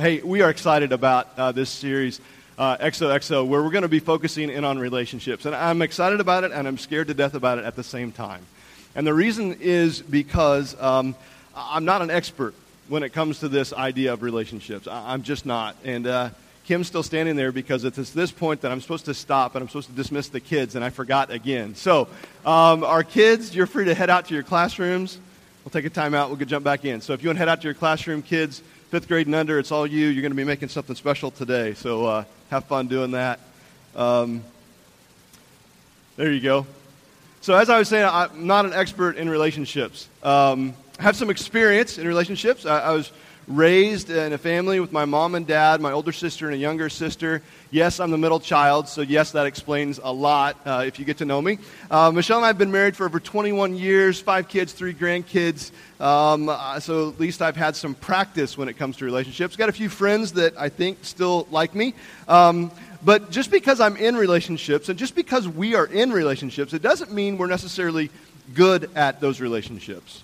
Hey, we are excited about uh, this series, uh, XOXO, where we're going to be focusing in on relationships. And I'm excited about it, and I'm scared to death about it at the same time. And the reason is because um, I'm not an expert when it comes to this idea of relationships. I- am just not. And uh, Kim's still standing there because it's this point that I'm supposed to stop and I'm supposed to dismiss the kids, and I forgot again. So, um, our kids, you're free to head out to your classrooms. We'll take a time out. We'll jump back in. So, if you want to head out to your classroom, kids, fifth grade and under, it's all you. You're going to be making something special today. So, uh, have fun doing that. Um, there you go. So, as I was saying, I'm not an expert in relationships. Um, I have some experience in relationships. I, I was raised in a family with my mom and dad, my older sister and a younger sister. Yes, I'm the middle child, so yes, that explains a lot uh, if you get to know me. Uh, Michelle and I have been married for over 21 years, five kids, three grandkids. Um, uh, so at least I've had some practice when it comes to relationships. Got a few friends that I think still like me. Um, but just because I'm in relationships and just because we are in relationships, it doesn't mean we're necessarily good at those relationships.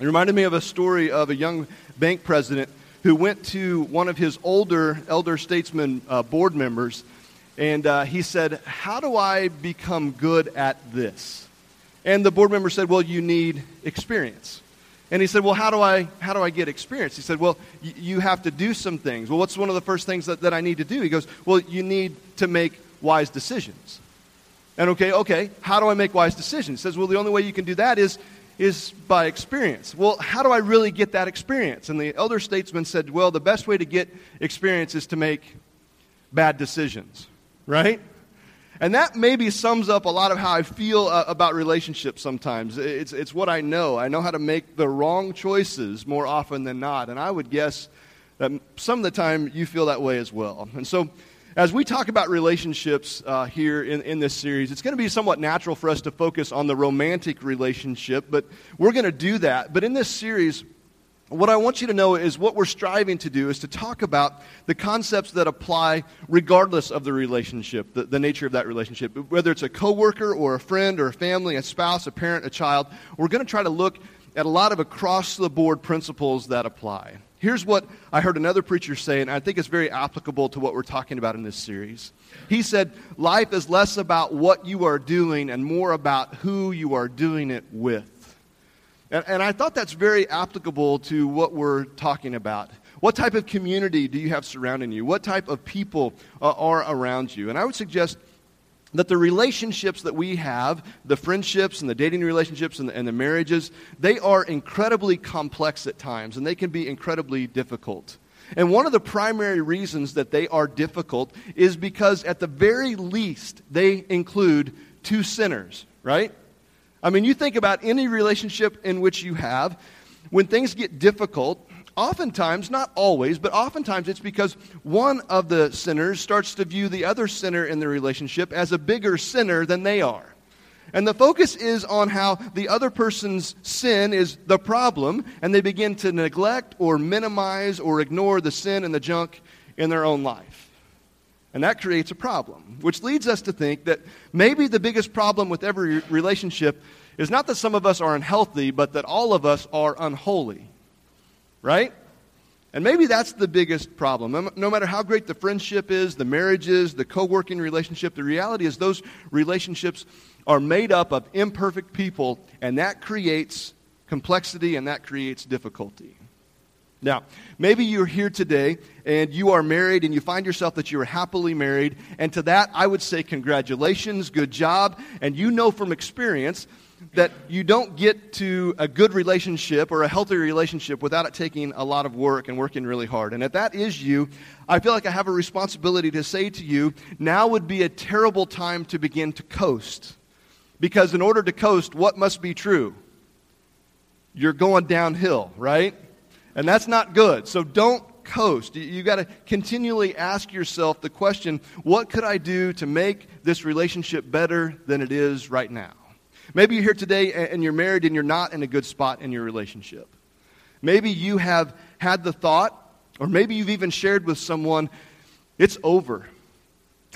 It reminded me of a story of a young bank president who went to one of his older elder statesman uh, board members and uh, he said, How do I become good at this? And the board member said, Well, you need experience. And he said, Well, how do I, how do I get experience? He said, Well, y- you have to do some things. Well, what's one of the first things that, that I need to do? He goes, Well, you need to make wise decisions. And okay, okay, how do I make wise decisions? He says, Well, the only way you can do that is is by experience. Well, how do I really get that experience? And the elder statesman said, well, the best way to get experience is to make bad decisions, right? And that maybe sums up a lot of how I feel uh, about relationships sometimes. It's, it's what I know. I know how to make the wrong choices more often than not. And I would guess that some of the time you feel that way as well. And so as we talk about relationships uh, here in, in this series, it's going to be somewhat natural for us to focus on the romantic relationship, but we're going to do that. But in this series, what I want you to know is what we're striving to do is to talk about the concepts that apply regardless of the relationship, the, the nature of that relationship. Whether it's a coworker or a friend or a family, a spouse, a parent, a child, we're going to try to look at a lot of across the board principles that apply. Here's what I heard another preacher say, and I think it's very applicable to what we're talking about in this series. He said, Life is less about what you are doing and more about who you are doing it with. And, and I thought that's very applicable to what we're talking about. What type of community do you have surrounding you? What type of people uh, are around you? And I would suggest that the relationships that we have, the friendships and the dating relationships and the, and the, marriages, they are incredibly complex at times and they can be incredibly difficult. And one of the primary reasons that they are difficult is because, at the very least, they include two sinners, right? I mean, you think about any relationship in which you have, when things get difficult, oftentimes, not always, but oftentimes it's because one of the sinners starts to view the other sinner in the relationship as a bigger sinner than they are. And the focus is on how the other person's sin is the problem, and they begin to neglect or minimize or ignore the sin and the junk in their own life. And that creates a problem, which leads us to think that maybe the biggest problem with every relationship is not that some of us are unhealthy, but that all of us are unholy right? And maybe that's the biggest problem. No matter how great the friendship is, the marriage is, the co working relationship, the reality is those relationships are made up of imperfect people, and that creates complexity and that creates difficulty. Now, maybe you're here today and you are married and you find yourself that you are happily married, and to that I would say congratulations, good job, and you know from experience that you don't get to a good relationship or a healthy relationship without it taking a lot of work and working really hard. And if that is you, I feel like I have a responsibility to say to you, now would be a terrible time to begin to coast. Because in order to coast, what must be true? You're going downhill, right? And that's not good. So don't coast. You, you got to continually ask yourself the question what could I do to make this relationship better than it is right now? Maybe you're here today and you're married and you're not in a good spot in your relationship. Maybe you have had the thought, or maybe you've even shared with someone, it's over.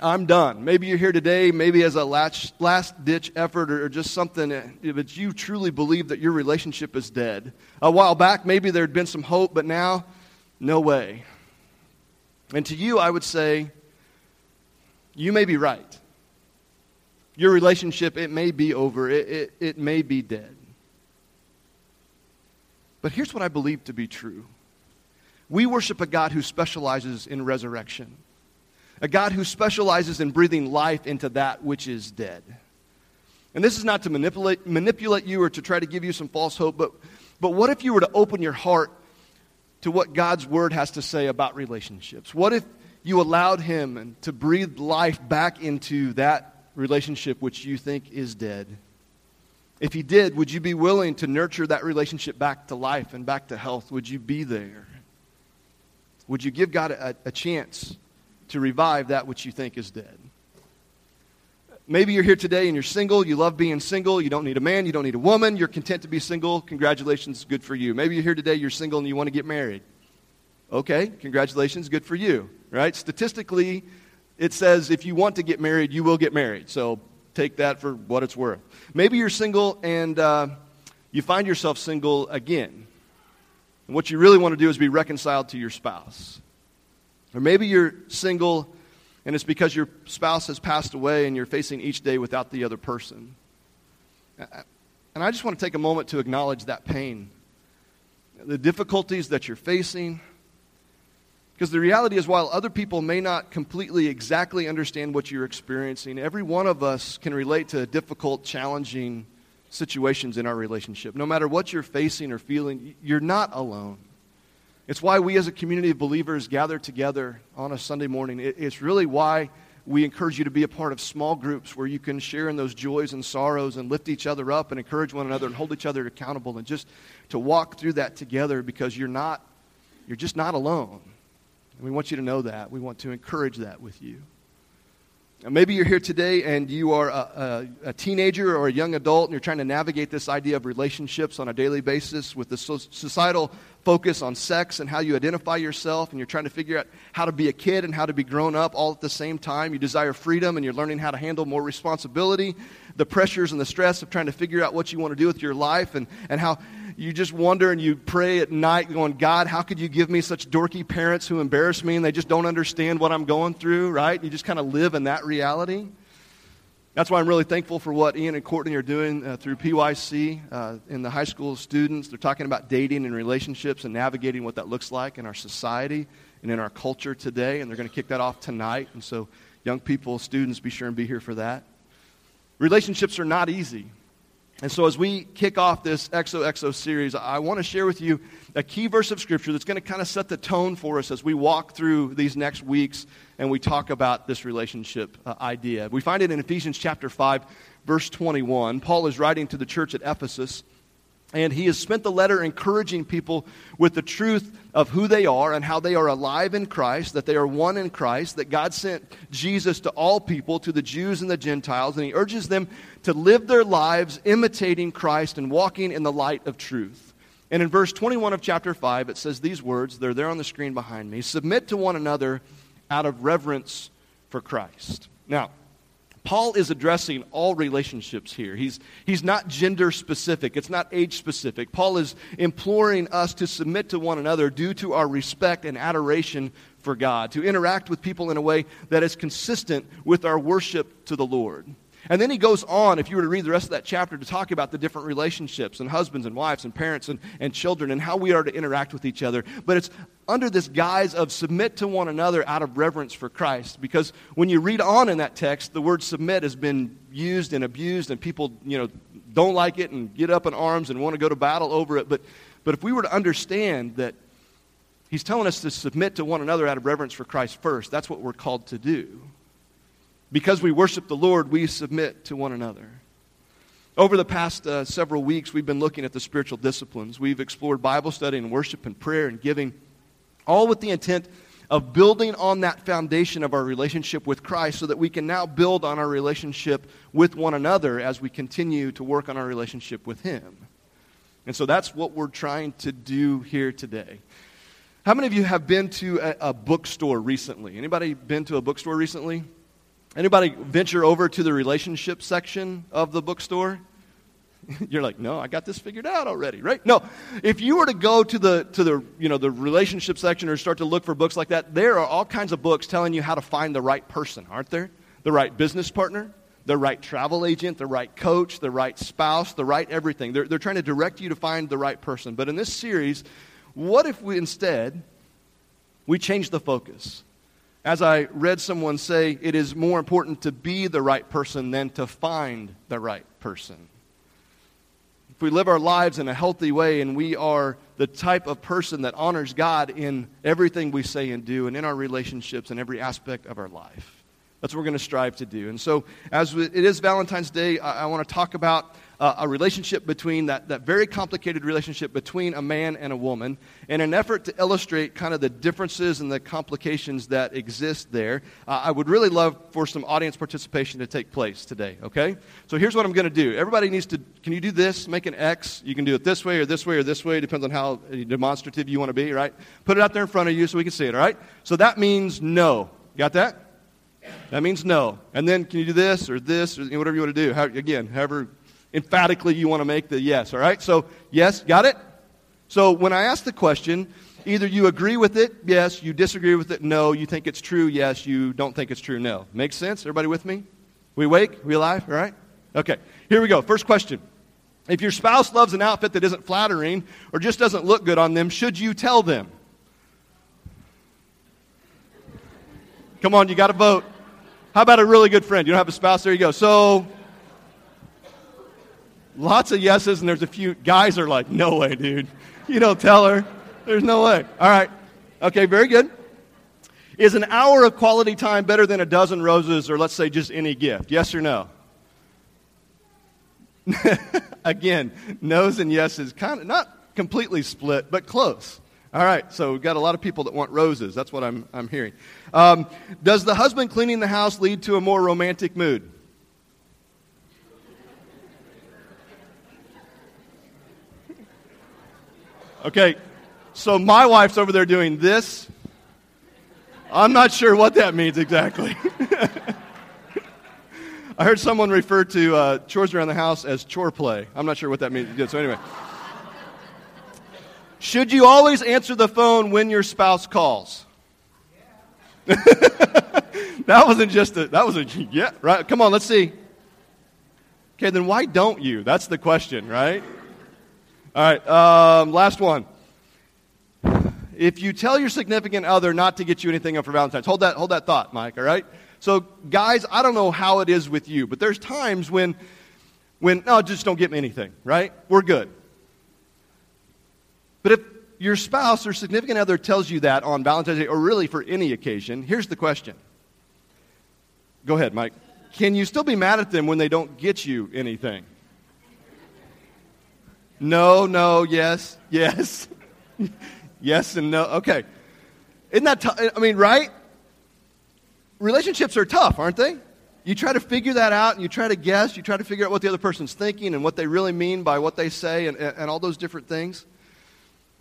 I'm done. Maybe you're here today, maybe as a last, last ditch effort or, just something, but you truly believe that your relationship is dead. A while back, maybe there had been some hope, but now, no way. And to you, I would say, you may be right. Your relationship, it may be over, it, it, it may be dead. But here's what I believe to be true we worship a God who specializes in resurrection, a God who specializes in breathing life into that which is dead. And this is not to manipulate, manipulate you or to try to give you some false hope, but, but what if you were to open your heart to what God's word has to say about relationships? What if you allowed Him to breathe life back into that relationship which you think is dead? If He did, would you be willing to nurture that relationship back to life and back to health? Would you be there? Would you give God a, a chance to revive that which you think is dead? Maybe you're here today and you're single. You love being single. You don't need a man. You don't need a woman. You're content to be single. Congratulations. Good for you. Maybe you're here today. You're single and you want to get married. Okay. Congratulations. Good for you. Right? Statistically, it says if you want to get married, you will get married. So take that for what it's worth. Maybe you're single and uh, you find yourself single again. And what you really want to do is be reconciled to your spouse. Or maybe you're single and it's because your spouse has passed away and you're facing each day without the other person. And I just want to take a moment to acknowledge that pain, the difficulties that you're facing. Because the reality is, while other people may not completely exactly understand what you're experiencing, every one of us can relate to difficult, challenging situations in our relationship. No matter what you're facing or feeling, you're not alone. It's why we as a community of believers gather together on a Sunday morning. It's really why we encourage you to be a part of small groups where you can share in those joys and sorrows and lift each other up and encourage one another and hold each other accountable and just to walk through that together because you're not you're just not alone. And we want you to know that. We want to encourage that with you. Maybe you're here today and you are a, a, a, teenager or a young adult and you're trying to navigate this idea of relationships on a daily basis with the societal focus on sex and how you identify yourself and you're trying to figure out how to be a kid and how to be grown up all at the same time. You desire freedom and you're learning how to handle more responsibility, the pressures and the stress of trying to figure out what you want to do with your life and, and how you just wonder and you pray at night going, God, how could you give me such dorky parents who embarrass me and they just don't understand what I'm going through, right? You just kind of live in that reality. That's why I'm really thankful for what Ian and Courtney are doing uh, through PYC uh, in the high school students. They're talking about dating and relationships and navigating what that looks like in our society and in our culture today. And they're going to kick that off tonight. And so, young people, students, be sure and be here for that. Relationships are not easy. And so, as we kick off this XOXO series, I want to share with you a key verse of Scripture that's going to kind of set the tone for us as we walk through these next weeks and we talk about this relationship uh, idea. We find it in Ephesians chapter 5, verse 21. Paul is writing to the church at Ephesus. And he has spent the letter encouraging people with the truth of who they are and how they are alive in Christ, that they are one in Christ, that God sent Jesus to all people, to the Jews and the Gentiles, and he urges them to live their lives imitating Christ and walking in the light of truth. And in verse 21 of chapter 5, it says these words, they're there on the screen behind me Submit to one another out of reverence for Christ. Now, Paul is addressing all relationships here. He's, he's not gender specific, it's not age specific. Paul is imploring us to submit to one another due to our respect and adoration for God, to interact with people in a way that is consistent with our worship to the Lord. And then he goes on, if you were to read the rest of that chapter, to talk about the different relationships and husbands and wives and parents and, and children and how we are to interact with each other. But it's under this guise of submit to one another out of reverence for Christ. Because when you read on in that text, the word submit has been used and abused, and people, you know, don't like it and get up in arms and want to go to battle over it. But, but if we were to understand that he's telling us to submit to one another out of reverence for Christ first, that's what we're called to do. Because we worship the Lord, we submit to one another. Over the past uh, several weeks, we've been looking at the spiritual disciplines. We've explored Bible study and worship and prayer and giving, all with the intent of building on that foundation of our relationship with Christ so that we can now build on our relationship with one another as we continue to work on our relationship with Him. And so that's what we're trying to do here today. How many of you have been to a, a bookstore recently? Anybody been to a bookstore recently? Anybody venture over to the relationship section of the bookstore? You're like, no, I got this figured out already, right? No, if you were to go to the to the you know the relationship section or start to look for books like that, there are all kinds of books telling you how to find the right person, aren't there? The right business partner, the right travel agent, the right coach, the right spouse, the right everything. They're, they're trying to direct you to find the right person. But in this series, what if we instead we change the focus? As I read someone say, it is more important to be the right person than to find the right person. If we live our lives in a healthy way and we are the type of person that honors God in everything we say and do and in our relationships and every aspect of our life, that's what we're going to strive to do. And so, as it is Valentine's Day, I, I want to talk about uh, a relationship between that, that very complicated relationship between a man and a woman in an effort to illustrate kind of the differences and the complications that exist there. Uh, I would really love for some audience participation to take place today, okay? So here's what I'm going to do. Everybody needs to, can you do this? Make an X. You can do it this way or this way or this way, depends on how demonstrative you want to be, right? Put it out there in front of you so we can see it, all right? So that means no. Got that? That means no. And then can you do this or this or whatever you want to do? How, again, however emphatically you want to make the yes, all right? So, yes, got it? So, when I ask the question, either you agree with it, yes, you disagree with it, no, you think it's true, yes, you don't think it's true, no. Makes sense? Everybody with me? We awake? We alive? All right? Okay, here we go. First question. If your spouse loves an outfit that isn't flattering or just doesn't look good on them, should you tell them? Come on, you got to vote. How about a really good friend? You don't have a spouse? There you go. So, Lots of yeses, and there's a few guys are like, no way, dude. You don't tell her. There's no way. All right. Okay, very good. Is an hour of quality time better than a dozen roses or let's say just any gift? Yes or no? Again, no's and yeses, kind of not completely split, but close. All right, so we've got a lot of people that want roses. That's what I'm, I'm hearing. Um, does the husband cleaning the house lead to a more romantic mood? Okay, so my wife's over there doing this. I'm not sure what that means exactly. I heard someone refer to uh, chores around the house as chore play. I'm not sure what that means. So, anyway. Should you always answer the phone when your spouse calls? that wasn't just a, that was a, yeah, right? Come on, let's see. Okay, then why don't you? That's the question, right? All right, um, last one. If you tell your significant other not to get you anything for Valentine's, hold that, hold that thought, Mike, all right? So, guys, I don't know how it is with you, but there's times when, when no, just don't get me anything, right? We're good. But if your spouse or significant other tells you that on Valentine's Day, or really for any occasion, here's the question. Go ahead, Mike. Can you still be mad at them when they don't get you anything? No, no, yes, yes. yes and no. Okay. Isn't that tough? I mean, right? Relationships are tough, aren't they? You try to figure that out and you try to guess. You try to figure out what the other person's thinking and what they really mean by what they say and, and all those different things.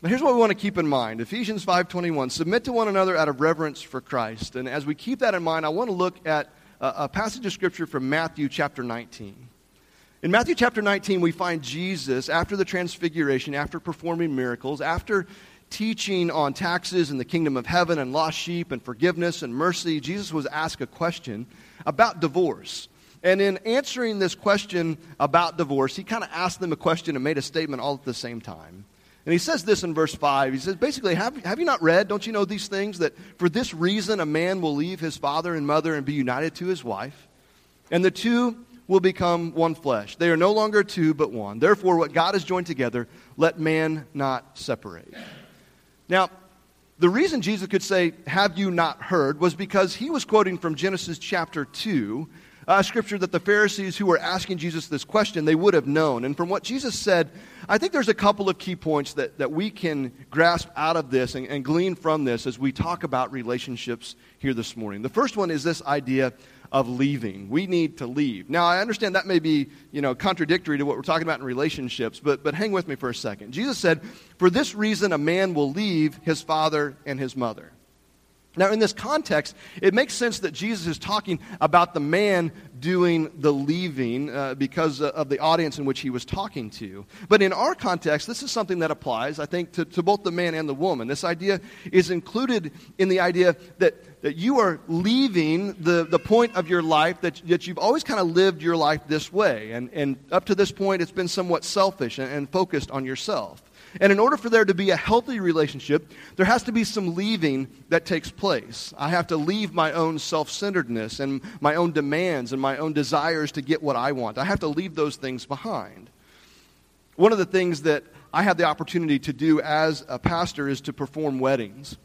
But here's what we want to keep in mind. Ephesians 5.21, submit to one another out of reverence for Christ. And as we keep that in mind, I want to look at a, a passage of Scripture from Matthew chapter 19. In Matthew chapter 19, we find Jesus after the transfiguration, after performing miracles, after teaching on taxes and the kingdom of heaven and lost sheep and forgiveness and mercy, Jesus was asked a question about divorce. And in answering this question about divorce, he kind of asked them a question and made a statement all at the same time. And he says this in verse 5. He says, basically, have, have you not read, don't you know these things, that for this reason a man will leave his father and mother and be united to his wife? And the two will become one flesh. They are no longer two, but one. Therefore, what God has joined together, let man not separate. Now, the reason Jesus could say, Have you not heard, was because he was quoting from Genesis chapter 2, a scripture that the Pharisees who were asking Jesus this question, they would have known. And from what Jesus said, I think there's a couple of key points that, that we can grasp out of this and, and glean from this as we talk about relationships here this morning. The first one is this idea of leaving. We need to leave. Now, I understand that may be, you know, contradictory to what we're talking about in relationships, but, but hang with me for a second. Jesus said, For this reason, a man will leave his father and his mother. Now, in this context, it makes sense that Jesus is talking about the man doing the leaving uh, because of the audience in which he was talking to. But in our context, this is something that applies, I think, to, to both the man and the woman. This idea is included in the idea that, that you are leaving the, the point of your life that, that you've always kind of lived your life this way. And, and up to this point, it's been somewhat selfish and, and focused on yourself. And in order for there to be a healthy relationship, there has to be some leaving that takes place. I have to leave my own self centeredness and my own demands and my own desires to get what I want. I have to leave those things behind. One of the things that I have the opportunity to do as a pastor is to perform weddings.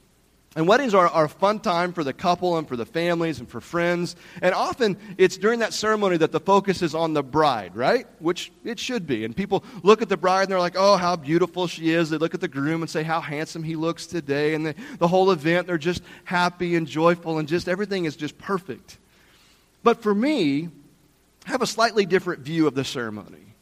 And weddings are, are a fun time for the couple and for the families and for friends. And often it's during that ceremony that the focus is on the bride, right? Which it should be. And people look at the bride and they're like, oh, how beautiful she is. They look at the groom and say how handsome he looks today. And the, the whole event, they're just happy and joyful and just everything is just perfect. But for me, I have a slightly different view of the ceremony.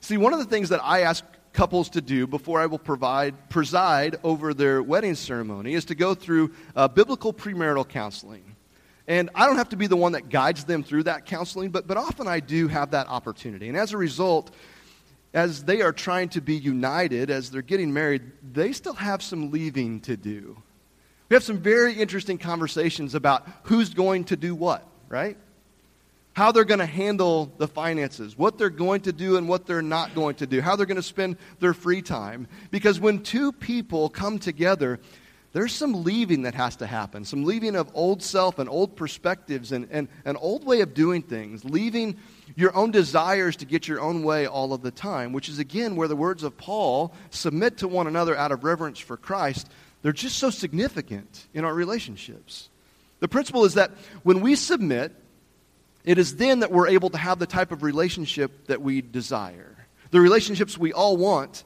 See, one of the things that I ask couples to do before I will provide, preside over their wedding ceremony is to go through uh, biblical premarital counseling. And I don't have to be the one that guides them through that counseling, but, but often I do have that opportunity. And as a result, as they are trying to be united, as they're getting married, they still have some leaving to do. We have some very interesting conversations about who's going to do what, right? How they're going to handle the finances, what they're going to do and what they're not going to do, how they're going to spend their free time. Because when two people come together, there's some leaving that has to happen, some leaving of old self and old perspectives and, and an old way of doing things, leaving your own desires to get your own way all of the time, which is again where the words of Paul, submit to one another out of reverence for Christ, they're just so significant in our relationships. The principle is that when we submit, it is then that we're able to have the type of relationship that we desire. The relationships we all want,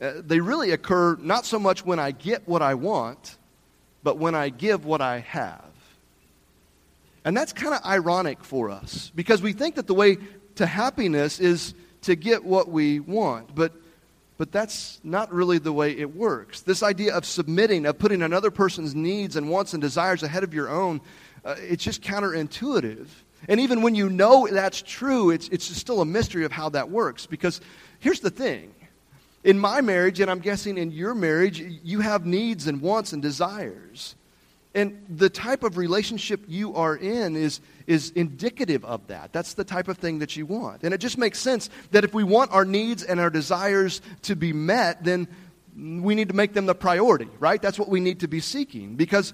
uh, they really occur not so much when I get what I want, but when I give what I have. And that's kind of ironic for us because we think that the way to happiness is to get what we want, but, but that's not really the way it works. This idea of submitting, of putting another person's needs and wants and desires ahead of your own, uh, it's just counterintuitive. And even when you know that's true, it's, it's still a mystery of how that works. Because here's the thing in my marriage, and I'm guessing in your marriage, you have needs and wants and desires. And the type of relationship you are in is, is indicative of that. That's the type of thing that you want. And it just makes sense that if we want our needs and our desires to be met, then we need to make them the priority, right? That's what we need to be seeking. Because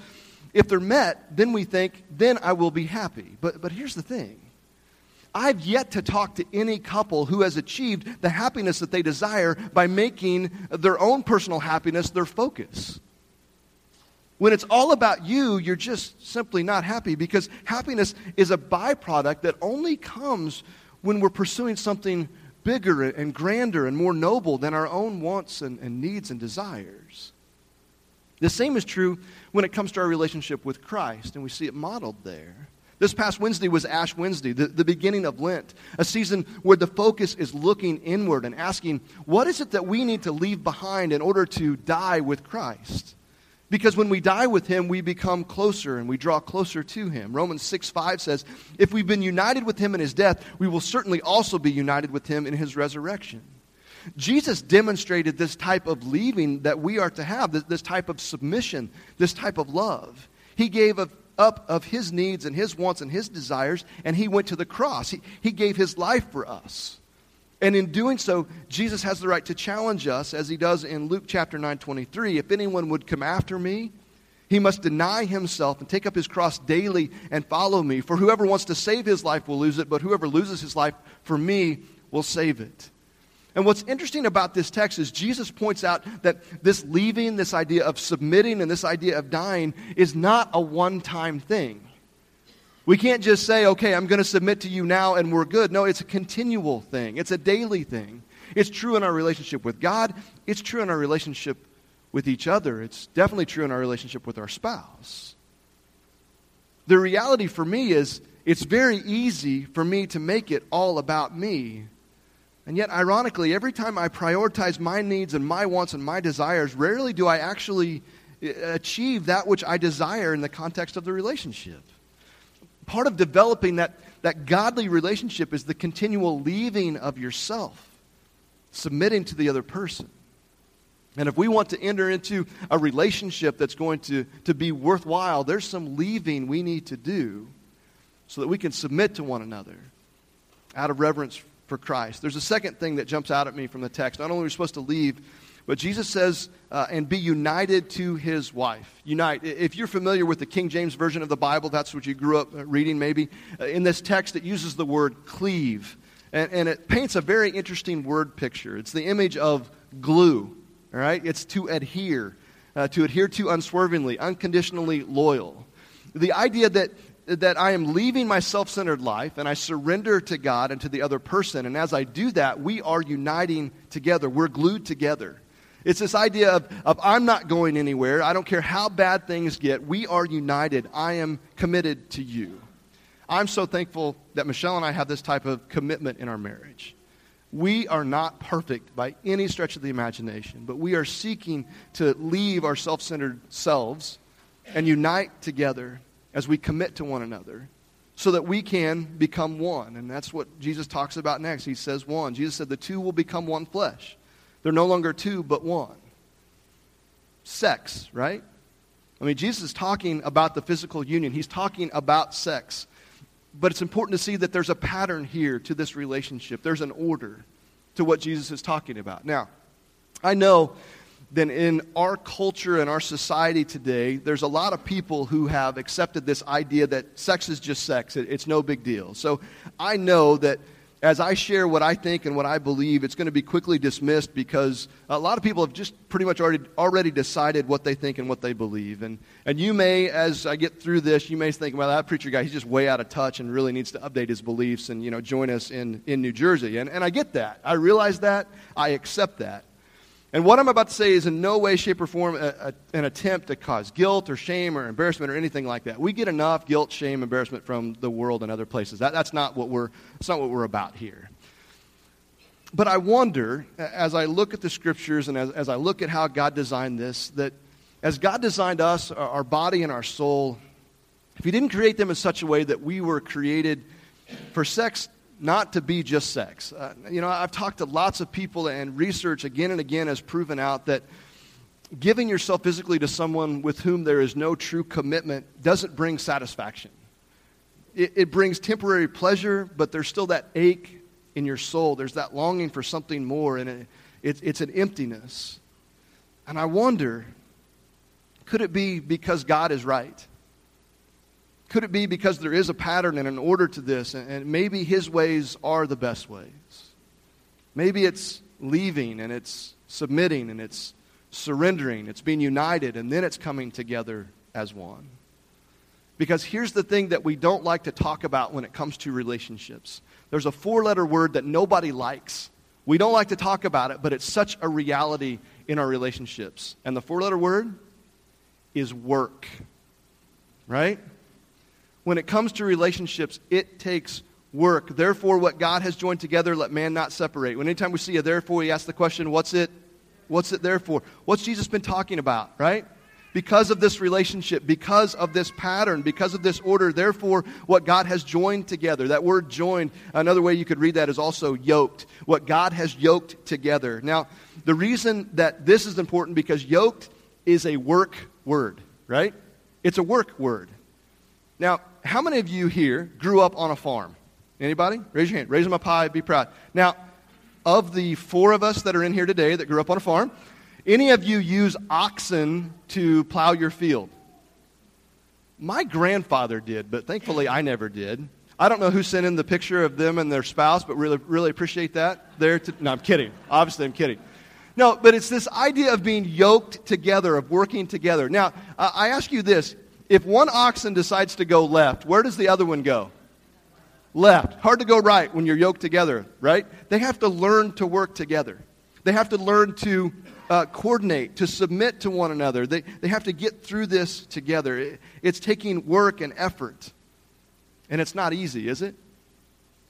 if they're met, then we think, then I will be happy. But, but here's the thing I've yet to talk to any couple who has achieved the happiness that they desire by making their own personal happiness their focus. When it's all about you, you're just simply not happy because happiness is a byproduct that only comes when we're pursuing something bigger and grander and more noble than our own wants and, and needs and desires. The same is true when it comes to our relationship with Christ, and we see it modeled there. This past Wednesday was Ash Wednesday, the, the beginning of Lent, a season where the focus is looking inward and asking, what is it that we need to leave behind in order to die with Christ? Because when we die with him, we become closer and we draw closer to him. Romans 6 5 says, If we've been united with him in his death, we will certainly also be united with him in his resurrection. Jesus demonstrated this type of leaving that we are to have, this, type of submission, this type of love. He gave up of his needs and his wants and his desires, and he went to the cross. He, he gave his life for us. And in doing so, Jesus has the right to challenge us, as he does in Luke chapter 9 23. If anyone would come after me, he must deny himself and take up his cross daily and follow me. For whoever wants to save his life will lose it, but whoever loses his life for me will save it. And what's interesting about this text is Jesus points out that this leaving, this idea of submitting, and this idea of dying is not a one time thing. We can't just say, okay, I'm going to submit to you now and we're good. No, it's a continual thing, it's a daily thing. It's true in our relationship with God, it's true in our relationship with each other, it's definitely true in our relationship with our spouse. The reality for me is it's very easy for me to make it all about me and yet, ironically, every time I prioritize my needs and my wants and my desires, rarely do I actually uh, achieve that which I desire in the context of the relationship. Part of developing that, that godly relationship is the continual leaving of yourself, submitting to the other person. And if we want to enter into a relationship that's going to, to be worthwhile, there's some leaving we need to do so that we can submit to one another out of reverence for Christ. There's a second thing that jumps out at me from the text. Not only are we supposed to leave, but Jesus says, uh, and be united to his wife. Unite. If you're familiar with the King James Version of the Bible, that's what you grew up uh, reading maybe. Uh, in this text, it uses the word cleave. And, and it paints a very interesting word picture. It's the image of glue, all right? It's to adhere, uh, to adhere to unswervingly, unconditionally loyal. The idea that that I am leaving my self centered life and I surrender to God and to the other person. And as I do that, we are uniting together. We're glued together. It's this idea of, of I'm not going anywhere. I don't care how bad things get. We are united. I am committed to you. I'm so thankful that Michelle and I have this type of commitment in our marriage. We are not perfect by any stretch of the imagination, but we are seeking to leave our self centered selves and unite together as we commit to one another so that we can become one. And that's what Jesus talks about next. He says one. Jesus said the two will become one flesh. They're no longer two, but one. Sex, right? I mean, Jesus is talking about the physical union, he's talking about sex. But it's important to see that there's a pattern here to this relationship, there's an order to what Jesus is talking about. Now, I know that in our culture and our society today, there's a lot of people who have accepted this idea that sex is just sex, it's no big deal. So I know that as I share what I think and what I believe, it's going to be quickly dismissed because a lot of people have just pretty much already, already decided what they think and what they believe. And, and you may, as I get through this, you may think, well, that preacher guy, he's just way out of touch and really needs to update his beliefs and, you know, join us in, in New Jersey. And, and I get that. I realize that. I accept that. And what I'm about to say is in no way, shape, or form a, a, an attempt to cause guilt or shame or embarrassment or anything like that. We get enough guilt, shame, embarrassment from the world and other places. That, that's, not what we're, that's not what we're about here. But I wonder, as I look at the scriptures and as, as I look at how God designed this, that as God designed us, our, our body and our soul, if He didn't create them in such a way that we were created for sex not to be just sex. Uh, you know, I've talked to lots of people, and research again and again has proven out that giving yourself physically to someone with whom there is no true commitment doesn't bring satisfaction. It, it brings temporary pleasure, but there's still that ache in your soul. There's that longing for something more, and it, it, it's an emptiness. And I wonder could it be because God is right? Could it be because there is a pattern and an order to this, and maybe his ways are the best ways? Maybe it's leaving and it's submitting and it's surrendering, it's being united, and then it's coming together as one. Because here's the thing that we don't like to talk about when it comes to relationships there's a four letter word that nobody likes. We don't like to talk about it, but it's such a reality in our relationships. And the four letter word is work. Right? When it comes to relationships, it takes work. Therefore, what God has joined together, let man not separate. When anytime we see a therefore, we ask the question, what's it? What's it there for? What's Jesus been talking about, right? Because of this relationship, because of this pattern, because of this order, therefore, what God has joined together. That word joined, another way you could read that is also yoked. What God has yoked together. Now, the reason that this is important because yoked is a work word, right? It's a work word. Now, how many of you here grew up on a farm? Anybody? Raise your hand. Raise them up high. Be proud. Now, of the four of us that are in here today that grew up on a farm, any of you use oxen to plow your field? My grandfather did, but thankfully I never did. I don't know who sent in the picture of them and their spouse, but really, really appreciate that. There, to, no, I'm kidding. Obviously, I'm kidding. No, but it's this idea of being yoked together, of working together. Now, I ask you this: if one oxen decides to go left, where does the other one go? Left. Hard to go right when you're yoked together, right? They have to learn to work together. They have to learn to uh, coordinate, to submit to one another. They, they have to get through this together. It, it's taking work and effort. And it's not easy, is it?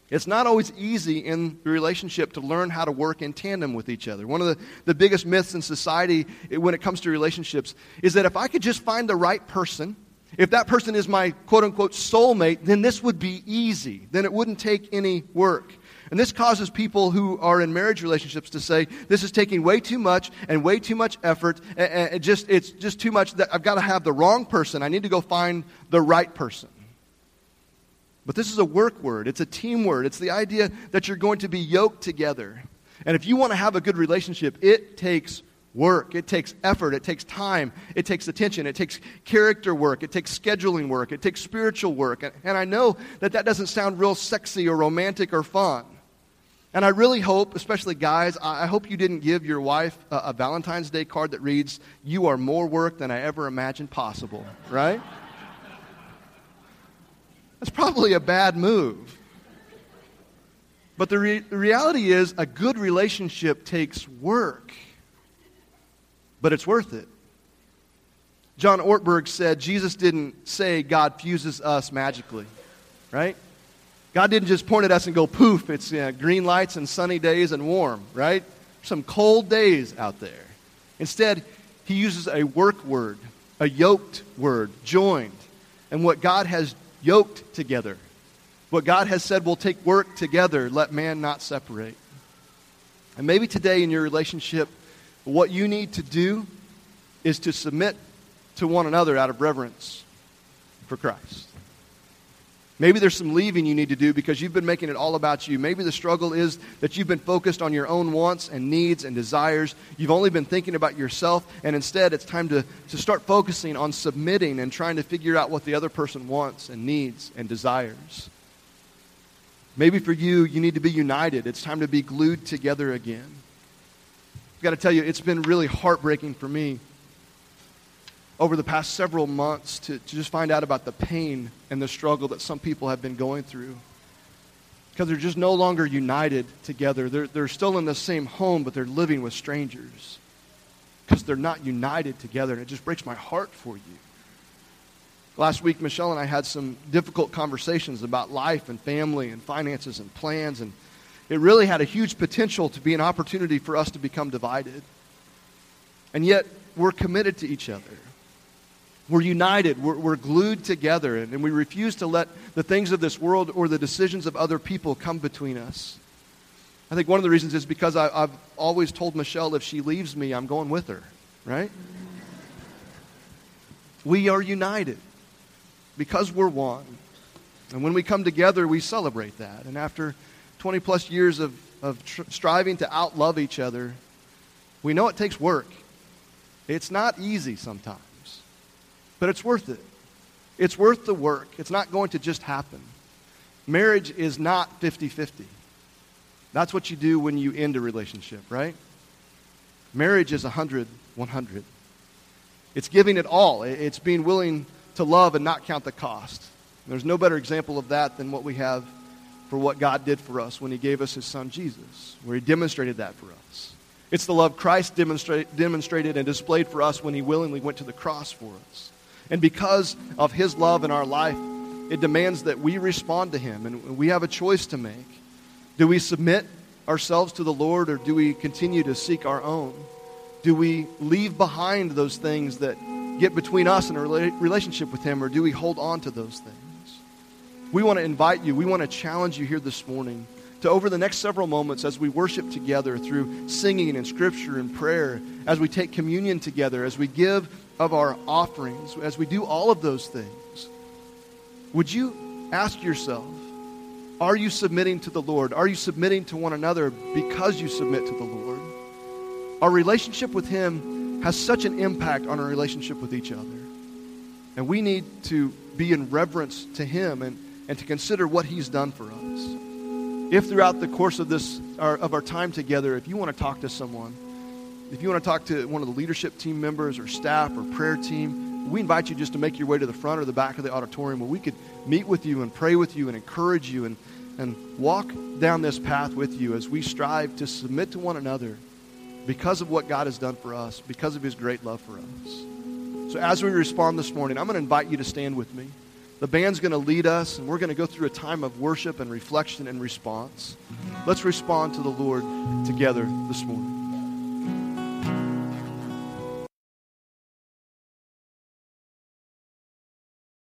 It's not always easy in the relationship to learn how to work in tandem with each other. One of the, the biggest myths in society when it comes to relationships is that if I could just find the right person, if that person is my quote unquote soulmate, then this would be easy. Then it wouldn't take any work. And this causes people who are in marriage relationships to say, this is taking way too much and way too much effort. And just, it's just too much that I've got to have the wrong person. I need to go find the right person. But this is a work word, it's a team word. It's the idea that you're going to be yoked together. And if you want to have a good relationship, it takes work. It takes effort. It takes time. It takes attention. It takes character work. It takes scheduling work. It takes spiritual work. And I know that that doesn't sound real sexy or romantic or fun. And I really hope, especially guys, I hope you didn't give your wife a, a Valentine's Day card that reads, You are more work than I ever imagined possible, right? That's probably a bad move. But the, re- the reality is, a good relationship takes work, but it's worth it. John Ortberg said Jesus didn't say God fuses us magically, right? God didn't just point at us and go, poof, it's you know, green lights and sunny days and warm, right? Some cold days out there. Instead, he uses a work word, a yoked word, joined. And what God has yoked together. What God has said will take work together, let man not separate. And maybe today in your relationship, what you need to do is to submit to one another out of reverence for Christ. Maybe there's some leaving you need to do because you've been making it all about you. Maybe the struggle is that you've been focused on your own wants and needs and desires. You've only been thinking about yourself, and instead it's time to, to start focusing on submitting and trying to figure out what the other person wants and needs and desires. Maybe for you, you need to be united. It's time to be glued together again. I've got to tell you, it's been really heartbreaking for me over the past several months to, to just find out about the pain and the struggle that some people have been going through. Because they're just no longer united together. They're, they're still in the same home, but they're living with strangers. Because they're not united together. And it just breaks my heart for you. Last week, Michelle and I had some difficult conversations about life and family and finances and plans. And it really had a huge potential to be an opportunity for us to become divided. And yet, we're committed to each other. We're united. We're, we're glued together. And, and we refuse to let the things of this world or the decisions of other people come between us. I think one of the reasons is because I, have always told Michelle if she leaves me, I'm going with her, right? We are united because we're one. And when we come together, we celebrate that. And after 20 plus years of, of tr- striving to outlove each other, we know it takes work. It's not easy sometimes but it's worth it. It's worth the work. It's not going to just happen. Marriage is not 50 50. That's what you do when you end a relationship, right? Marriage is 100 100. It's giving it all, it's being willing to love and not count the cost. There's no better example of that than what we have for what God did for us when He gave us His Son Jesus, where He demonstrated that for us. It's the love Christ demonstrate, demonstrated and displayed for us when He willingly went to the cross for us. And because of His love in our life, it demands that we respond to Him, and we have a choice to make. Do we submit ourselves to the Lord, or do we continue to seek our own? Do we leave behind those things that get between us and a relationship with Him, or do we hold on to those things? We want to invite you, we want to challenge you here this morning to over the next several moments as we worship together through singing and scripture and prayer, as we take communion together, as we give of our offerings, as we do all of those things, would you ask yourself, are you submitting to the Lord? Are you submitting to one another because you submit to the Lord? Our relationship with Him has such an impact on our relationship with each other. And we need to be in reverence to Him and, and to consider what He's done for us. If throughout the course of this our, of our time together, if you want to talk to someone, if you want to talk to one of the leadership team members or staff or prayer team, we invite you just to make your way to the front or the back of the auditorium where we could meet with you and pray with you and encourage you and, and walk down this path with you as we strive to submit to one another because of what God has done for us, because of his great love for us. So as we respond this morning, I'm going to invite you to stand with me. The band's going to lead us, and we're going to go through a time of worship and reflection and response. Let's respond to the Lord together this morning.